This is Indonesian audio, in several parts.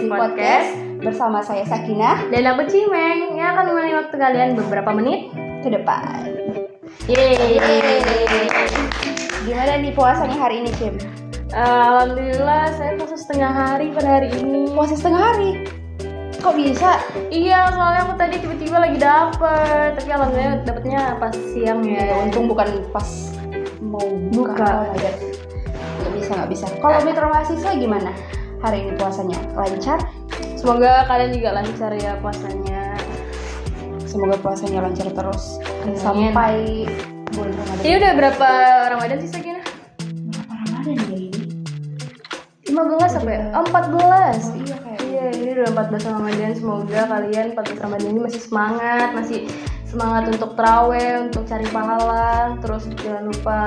Frekuensi Podcast bersama saya Sakinah Dan aku Cimeng yang akan menemani waktu kalian beberapa menit ke depan. Yeay Gimana nih puasanya hari ini, Kim? Alhamdulillah saya puasa setengah hari pada hari ini Puasa setengah hari. Kok bisa? Iya soalnya aku tadi tiba-tiba lagi dapet Tapi alhamdulillah dapetnya pas siang Ya, ya untung bukan pas mau buka. Buka. Oh. Nggak bisa, nggak bisa. Kalau mitra mahasiswa gimana? Hari ini puasanya lancar? Semoga kalian juga lancar ya puasanya Semoga puasanya lancar terus Amin. sampai bulan Ramadan. Ini udah berapa Ramadan sih Sakina? Berapa Ramadan ya ini? 15 apa ya? Oh, 14 Iya kayak. Iya, ini udah 14 Ramadan. Semoga kalian 14 Ramadan ini masih semangat, masih semangat untuk terawih, untuk cari pahala, terus jangan lupa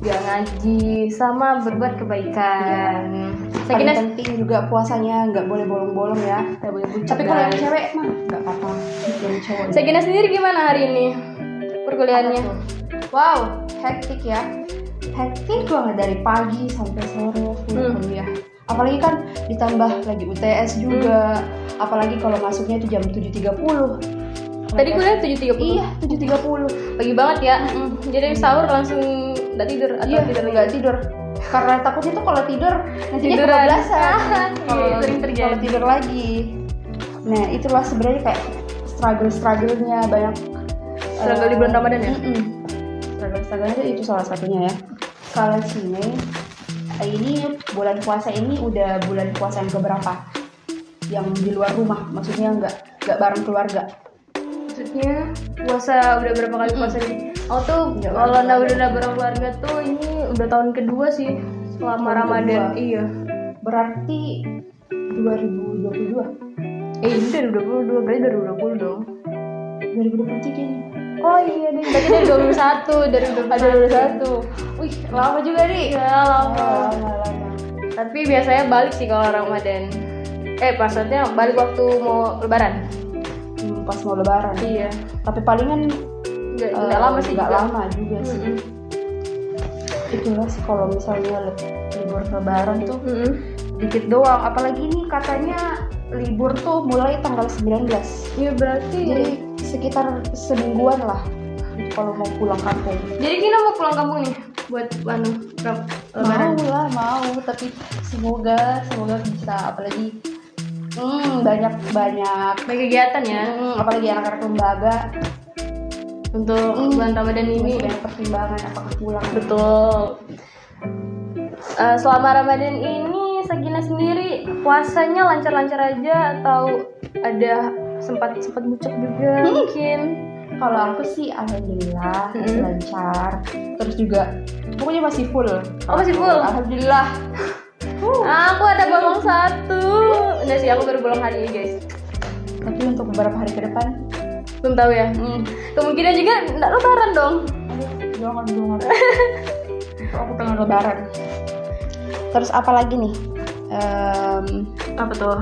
gak ngaji, sama berbuat kebaikan. Saya Paling penting juga puasanya nggak boleh bolong-bolong ya. Nggak boleh Tapi kalau yang cewek mah nggak apa-apa. Yang cowok. Sendiri gimana hari ini perkuliahannya? Wow, hektik ya. Hektik banget dari pagi sampai sore full Hmm. kuliah. Apalagi kan ditambah lagi UTS juga. Apalagi kalau masuknya itu jam 7.30. Tadi kuliah 7.30. Iya, 7.30. Pagi banget ya. Jadi sahur langsung udah tidur atau Iya, tidur nggak tidur. Karena takutnya tuh kalau tidur nantinya Tiduran. kebablasan. Kalau Iya, sering terjadi. kalau tidur lagi. Nah, itulah sebenarnya kayak struggle-struggle-nya banyak Struggle eh, di bulan Ramadan ya? mm-mm. Struggle-struggle itu, itu salah satunya ya. Kalau Cine, ini bulan puasa ini udah bulan puasa yang keberapa? Yang di luar rumah, maksudnya nggak nggak bareng keluarga. Maksudnya puasa udah berapa kali puasa nih? Oh tuh kalau udah keluarga tuh ini udah tahun kedua sih selama Tahun Ramadan. kedua. Iya. Berarti 2022, Eh ini dari 22 berarti dari 20 dong. 2023 nih. Oh iya deh, berarti dari 21, dari 21. Ada 21. Wih, lama juga nih. Ya lama. Lama, lama. Tapi biasanya balik sih kalau Ramadan. Eh maksudnya balik waktu mau lebaran. Hmm, pas mau lebaran. Iya. Tapi palingan Enggak eh, enggak lama sih nggak juga. lama juga sih. Mm-mm. Itulah sih kalau misalnya libur lebaran tuh Mm-mm. dikit doang. Apalagi nih katanya libur tuh mulai tanggal 19. Iya berarti. Jadi sekitar semingguan lah kalau mau pulang kampung. Jadi kita mau pulang kampung nih buat anu lebaran. Mau lah, mau. Tapi semoga, semoga bisa. Apalagi hmm, banyak banyak. Banyak kegiatan ya Hmm, apalagi anak-anak lembaga untuk Hmm. bulan Ramadan ini banyak pertimbangan apakah pulang Betul. Eh, selama Ramadan ini Sagina sendiri puasanya lancar-lancar aja atau ada sempat sempat bucok juga Hmm. mungkin. Kalau aku sih alhamdulillah Mm-mm. lancar. Terus juga pokoknya masih full. Oh, masih full? Alhamdulillah. Uh, Aku ada bolong satu. Udah sih aku baru bolong hari ini guys. Tapi untuk beberapa hari ke depan, Belum tahu ya. hmm, Kemungkinan juga nggak lebaran dong. jangan jangan. Aku pengen lebaran. Terus apa lagi nih? Em, Apa tuh?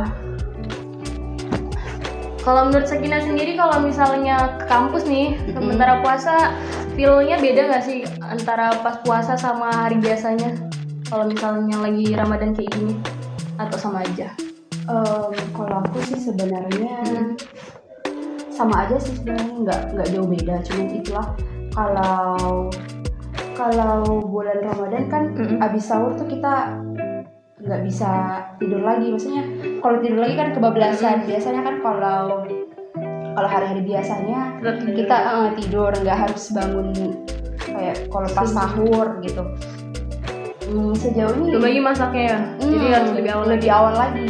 Kalau menurut Sakina sendiri kalau misalnya ke kampus nih sementara puasa feel-nya beda nggak sih antara pas puasa sama hari biasanya? Kalau misalnya lagi Ramadan kayak gini atau sama aja? em, kalau aku sih sebenarnya Hmm. Sama aja sih sebenarnya nggak nggak jauh beda. Cuman itulah kalau kalau bulan Ramadan kan Mm-mm. abis sahur tuh kita nggak bisa tidur lagi. Maksudnya kalau tidur lagi kan kebablasan. Biasanya kan kalau kalau hari-hari biasanya tidur. kita eh, tidur. Nggak harus bangun kayak kalau pas sahur gitu. Hmm, sejauh ini Belum lagi masaknya ya, Hmm, jadi harus lebih awal lagi. lebih awal lagi.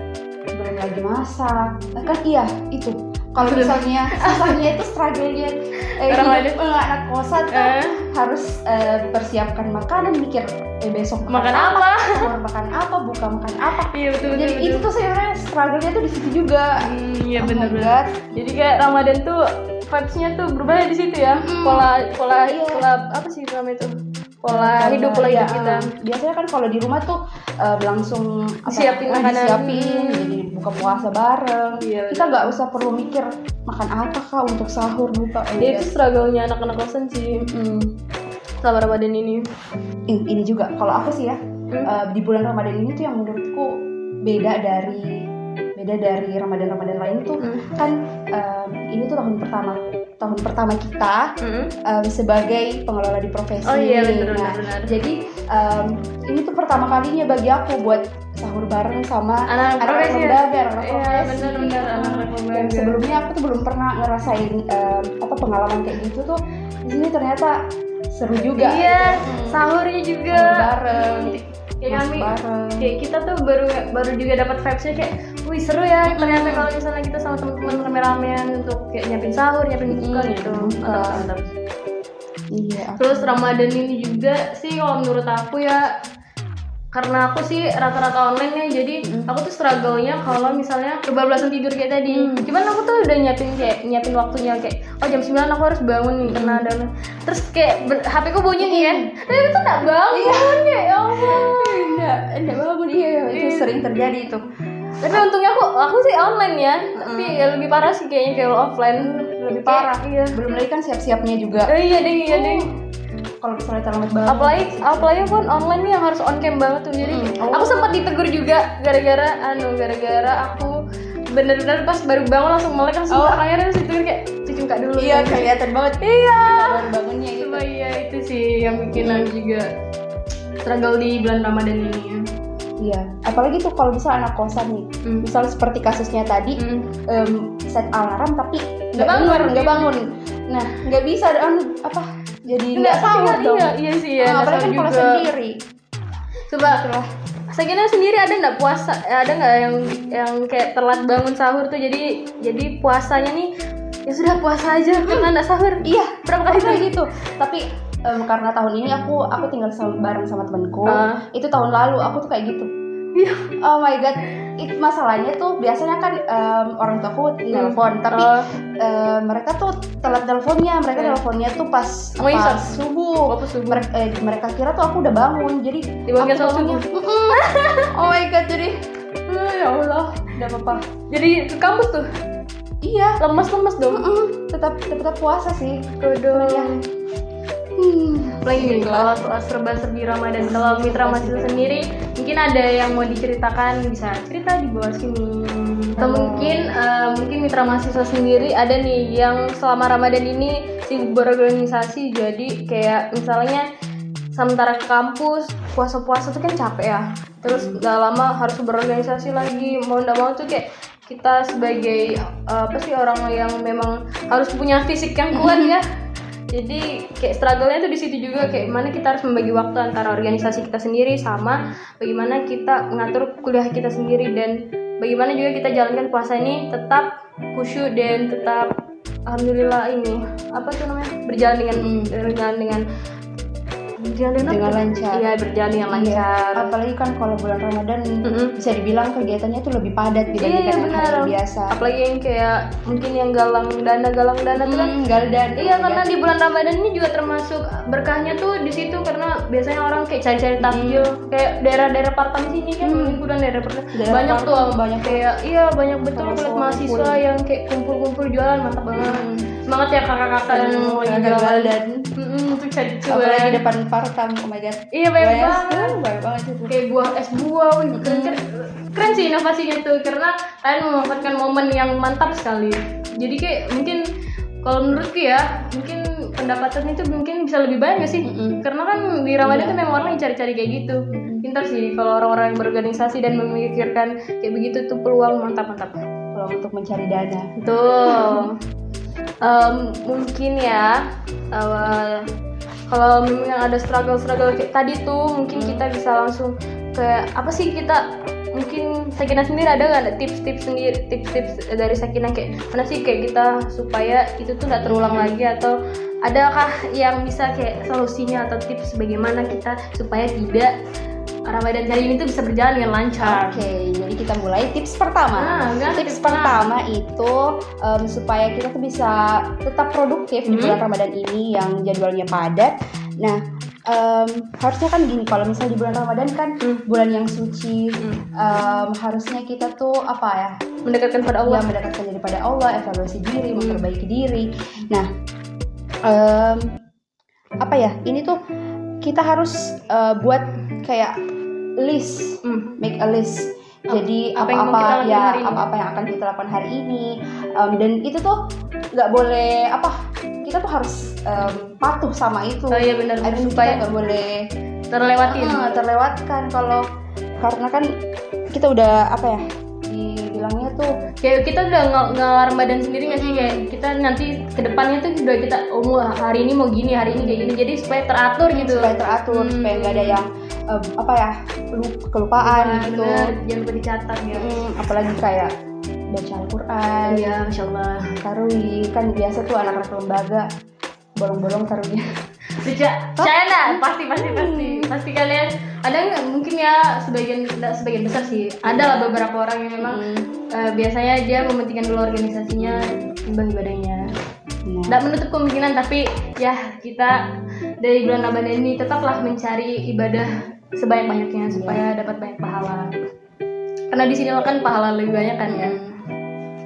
Belum lagi masak. Nah, kan iya itu kalau misalnya susahnya itu struggle-nya eh, Orang hidup, eh, anak kosan tuh Eh, harus eh, persiapkan makanan mikir eh besok makan apa? sahur makan apa buka makan apa Iya betul betul. jadi betul. itu tuh sebenarnya struggle-nya tuh di situ juga Hmm, iya Oh benar benar. Jadi kayak Ramadan tuh vibes-nya tuh berubah di situ ya. Mm. Pola pola Iya. pola apa sih namanya itu? Pola hidup pola ya, hidup kita. eh, biasanya kan kalau di rumah tuh eh, langsung apa, eh, makanan. disiapin Hmm. jadi buka puasa bareng Iya, kita nggak usah perlu mikir makan apa kah untuk sahur buka eh, Dia itu struggle-nya anak-anak kosan sih Hmm. selama Ramadan ini. Eh, ini juga kalau aku sih ya Hmm. eh, di bulan Ramadan ini tuh yang menurutku beda dari beda dari Ramadan-Ramadan lain tuh Hmm. kan em, ini tuh tahun pertama tahun pertama kita Mm-mm. em, sebagai pengelola di profesi. Oh iya benar Nah, benar. Jadi em, ini tuh pertama kalinya bagi aku buat sahur bareng sama Anak anak ya? lembaga, anak Iya profesi. anak Dan sebelumnya aku tuh belum pernah ngerasain em, apa pengalaman kayak gitu tuh. Di sini ternyata seru juga. Iya, gitu. sahurnya juga Sahur bareng, Kayak masak kami bareng. kayak kita tuh baru baru juga dapat vibesnya kayak wih seru ya ternyata kalau misalnya kita sama teman-teman rame-ramean untuk kayak nyiapin sahur nyiapin buka Hmm, gitu. Mantap, mantap. Iya. terus ramadan ini juga sih kalau menurut aku ya karena aku sih rata-rata online ya jadi aku tuh struggle-nya kalau misalnya kebablasan tidur kayak tadi. Hmm. cuman aku tuh udah nyiapin kayak nyiapin waktunya kayak oh jam 9 aku harus bangun nih karena ada terus kayak ber- HP ku bunyi nih kan tapi itu tuh gak bangun kayak ya Allah. Enggak enggak bangun. Iya itu Iya. sering terjadi itu. Tapi untungnya aku aku sih online ya. Tapi ya lebih parah sih kayaknya kayak offline lebih parah iya. belum lagi kan siap-siapnya juga. Eh, iya deh iya deh kalau misalnya terlambat banget apalagi apalagi pun online nih yang harus on cam banget tuh jadi Mm. Oh. aku sempat ditegur juga gara-gara anu gara-gara aku bener-bener pas baru bangun langsung melek langsung Oh. akhirnya harus ditegur kayak cuci muka dulu iya kelihatan banget iya baru bangunnya gitu Cuma iya itu sih yang bikin aku juga struggle di bulan Ramadan ini ya. iya apalagi tuh kalau misal anak kosan nih Hmm. misalnya seperti kasusnya tadi Hmm. em, set alarm tapi Nggak bangun. nggak bangun nah nggak bisa anu, apa jadi nggak sahur iya, dong iya, sih ya. Ah, nggak apalagi kan kalau juga. sendiri Coba Itulah. Sagina sendiri ada nggak puasa? Ada nggak yang yang kayak telat bangun sahur tuh jadi jadi puasanya nih ya sudah puasa aja karena nggak sahur. iya Berapa kali kayak gitu tapi em, karena tahun ini aku aku tinggal bareng sama temanku Ah. itu tahun lalu aku tuh kayak gitu. oh my god itu masalahnya tuh biasanya kan em, orang tuaku telepon tapi Oh. em, mereka tuh telat teleponnya mereka Iya. teleponnya tuh pas Oh, pas subuh Oh, subuh. Mereka, eh, mereka kira tuh aku udah bangun jadi Dibangun aku. "Mm-mm." oh my god jadi eh, ya Allah udah apa-apa Jadi ke kampus tuh iya lemes-lemes dong. Mm-mm. tetap tetap puasa sih Kodong. Hmm. Nih kalau soal serba-serbi Ramadan kalau mitra mahasiswa sendiri mungkin ada yang mau diceritakan bisa cerita di bawah sini. Atau mungkin eh, mungkin mitra mahasiswa sendiri ada nih yang selama Ramadan ini sibuk berorganisasi jadi kayak misalnya sementara ke kampus puasa-puasa tuh kan capek ya. Terus gak lama harus berorganisasi lagi. Mau nggak mau tuh kayak kita sebagai eh, apa sih orang yang memang harus punya fisik yang kuat ya jadi kayak struggle-nya tuh di situ juga kayak mana kita harus membagi waktu antara organisasi kita sendiri sama bagaimana kita mengatur kuliah kita sendiri dan bagaimana juga kita jalankan puasa ini tetap khusyuk dan tetap alhamdulillah ini apa tuh namanya berjalan dengan dengan dengan berjalan dengan, lancar. iya berjalan dengan Iya. lancar. apalagi kan kalau bulan Ramadan Mm-mm. bisa dibilang kegiatannya tuh lebih padat iya dibandingkan iya benar. hari biasa. Apalagi yang kayak mungkin yang galang dana galang dana tuh kan Hmm, Galdan Iya karena di bulan Ramadan ini juga termasuk berkahnya tuh di situ karena biasanya orang kayak cari-cari takjil. Kayak daerah-daerah Partam sini kan kemudian daerah Partam banyak tuh banyak kayak iya banyak betul semua mahasiswa yang kayak kumpul-kumpul jualan mantap banget. Semangat ya kakak-kakak yang jualan. Galdan Mm-mm, untuk cari apalagi cuan. depan Partam oh my god. Iya banyak banget. banyak banget itu. Kayak buah es buah wih, keren, keren, keren sih inovasinya tuh karena kalian memanfaatkan momen yang mantap sekali. Jadi kayak mungkin kalau menurutku ya mungkin pendapatan itu mungkin bisa lebih banyak sih. Karena kan di Ramadan tuh memang orang yang cari-cari kayak gitu. Pintar sih kalau orang-orang yang berorganisasi dan memikirkan kayak begitu tuh peluang mantap-mantap kalau untuk mencari dana. Betul. Em, mungkin ya eh, kalau memang ada struggle-struggle kayak tadi tuh mungkin kita bisa langsung kayak apa sih kita mungkin Sakina sendiri ada nggak tips-tips sendiri tips-tips dari Sakina kayak mana sih kayak kita supaya itu tuh nggak terulang lagi? Atau adakah yang bisa kayak solusinya atau tips bagaimana kita supaya tidak Ramadan kali ini tuh bisa berjalan dengan lancar. Oke, jadi kita mulai tips pertama. Nah, enggak, tips tips pertama itu em, supaya kita tuh bisa tetap produktif di Hmm. bulan Ramadan ini yang jadwalnya padat. Nah, em, harusnya kan gini, kalau misalnya di bulan Ramadan kan Hmm. bulan yang suci, Hmm. em, harusnya kita tuh apa ya? Mendekatkan pada Allah. Allah mendekatkan diri pada Allah, evaluasi diri, Hmm. memperbaiki diri. Nah, em, apa ya? Ini tuh kita harus eh, buat kayak list. Hmm. make a list. Jadi apa yang mau apa-apa ya apa-apa yang akan kita lakukan hari ini. Em, dan itu tuh nggak boleh apa kita tuh harus em, patuh sama itu. Oh iya benar supaya nggak boleh terlewatin. Ah, terlewatkan kalau karena kan kita udah apa ya dibilangnya tuh kayak kita udah ng- ngelarang badan sendiri nggak sih? Kayak kita nanti ke depannya tuh udah kita oh hari ini mau gini hari ini kayak gini. Jadi supaya teratur gitu. Supaya teratur Hmm. supaya nggak ada yang em, apa ya lu- kelupaan Nah, gitu. bener, jangan lupa dicatat ya. Mm, apalagi kayak baca Al-Quran. Ya masya Allah. Taruhi kan biasa tuh anak-anak lembaga bolong-bolong taruhnya. Baca China pasti pasti pasti. Pasti kalian ada nggak? Mungkin ya sebagian sebagian besar sih. Ada lah beberapa orang yang memang Hmm. eh, biasanya dia mementingkan dulu organisasinya timbang ibadahnya. Tidak menutup kemungkinan tapi ya kita dari bulan Ramadan ini tetaplah mencari ibadah sebanyak-banyaknya supaya dapat banyak pahala. Karena di sini kan pahala lebih banyak kan ya.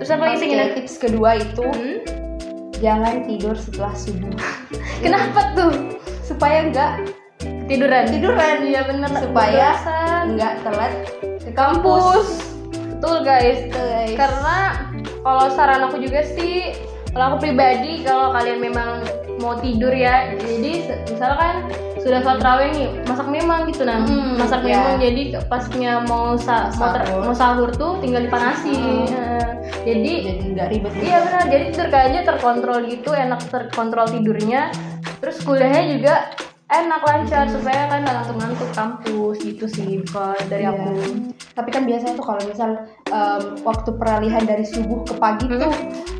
Terus apa lagi sih Gina? tips kedua itu Hmm? jangan tidur setelah subuh Kenapa tuh? supaya nggak Tiduran. tiduran Iya bener supaya nggak telat ke kampus. Betul guys. guys. Karena kalau saran aku juga sih kalau aku pribadi kalau kalian memang mau tidur ya jadi misalkan sudah sholat raweh nih masak memang gitu nah Hmm, masak ya. memang jadi pasnya mau sa mau, ter- mau sahur tuh tinggal dipanasi Hmm. Jadi jadi nggak ribet iya benar. Jadi tidur terkontrol gitu enak terkontrol tidurnya. Terus kuliahnya juga enak lancar supaya kan nggak ngantuk-ngantuk kampus gitu sih kalau dari Iya. aku tapi kan biasanya tuh kalau misal em, waktu peralihan dari subuh ke pagi Hmm. tuh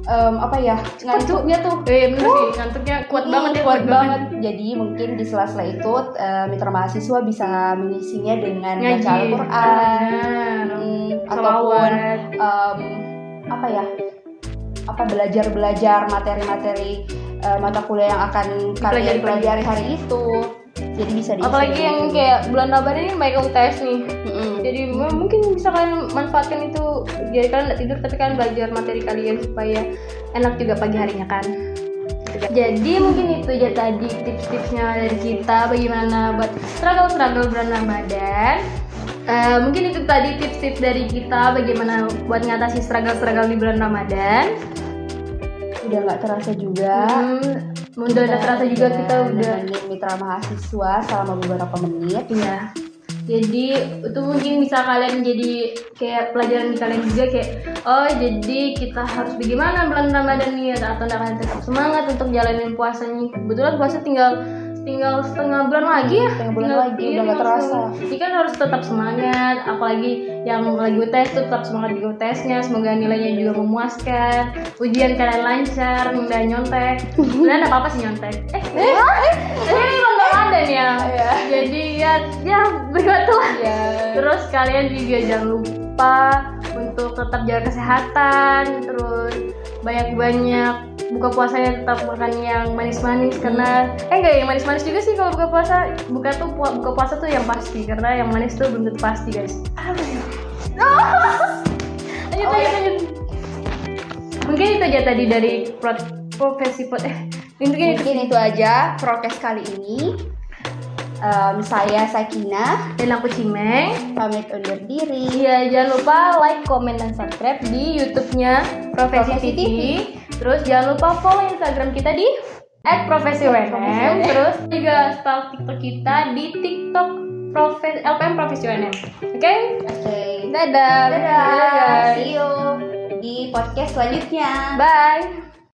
em, apa ya ngantuknya tuh eh bener sih ngantuknya kuat Hmm, banget ya kuat banget. Jadi mungkin di sela-sela itu eh, mitra mahasiswa bisa mengisinya dengan Ngaji. baca Al-Qur'an Benar. hmm, ataupun em, apa ya? apa belajar-belajar materi-materi eh, mata kuliah yang akan kalian pelajari hari itu. Jadi bisa diisi apalagi yang kayak bulan Ramadan ini banyak UTS nih. Mm-mm. jadi mungkin bisa kalian manfaatkan itu jadi kalian nggak tidur tapi kalian belajar materi kalian supaya enak juga pagi harinya kan. Jadi mungkin itu aja tadi tips-tipsnya dari kita bagaimana buat struggle-struggle bulan Ramadan. Eh, mungkin itu tadi tips-tips dari kita bagaimana buat ngatasi struggle-struggle di bulan Ramadan udah nggak terasa juga. hmm, udah udah terasa juga kita udah mitra mahasiswa selama beberapa menit. Iya. Jadi itu mungkin bisa kalian jadi kayak pelajaran di kalian juga kayak oh jadi kita harus bagaimana bulan Ramadan nih atau kalian tetap semangat untuk jalanin puasanya. Kebetulan puasa tinggal tinggal setengah bulan lagi ya. Setengah bulan Tinggal- lagi, iya, udah nggak terasa. Jadi kan harus tetap semangat, apalagi yang lagi UTS tuh tetap semangat di UTS-nya, semoga nilainya juga memuaskan, ujian kalian lancar, nggak nyontek. Sebenarnya apa apa sih nyontek? Eh, eh, ini bulan Ramadan ya. Iya. Jadi ya, ya begitulah. Ya. Terus kalian juga jangan lupa untuk tetap jaga kesehatan, terus banyak-banyak buka puasanya tetap makan yang manis-manis karena eh enggak yang manis-manis juga sih kalau buka puasa buka tuh buka puasa tuh yang pasti karena yang manis tuh belum tentu pasti guys. lanjut, Oh, lanjut, ya. lanjut. Mungkin itu aja tadi dari pro- profesi pot eh mungkin Mungkin itu aja prokes kali ini. Em, saya Sakina dan aku Cimeng. pamit undur diri. Iya, jangan lupa like, comment, dan subscribe di YouTube-nya Profesi, Profesi TV. TV. Terus jangan lupa follow Instagram kita di @profesi.unm. Profesi UNM. Terus juga stalk TikTok kita di TikTok Profes LPM Profesi UNM. Oke? Oke. Dadah. Dadah. guys. See you di podcast selanjutnya. Bye.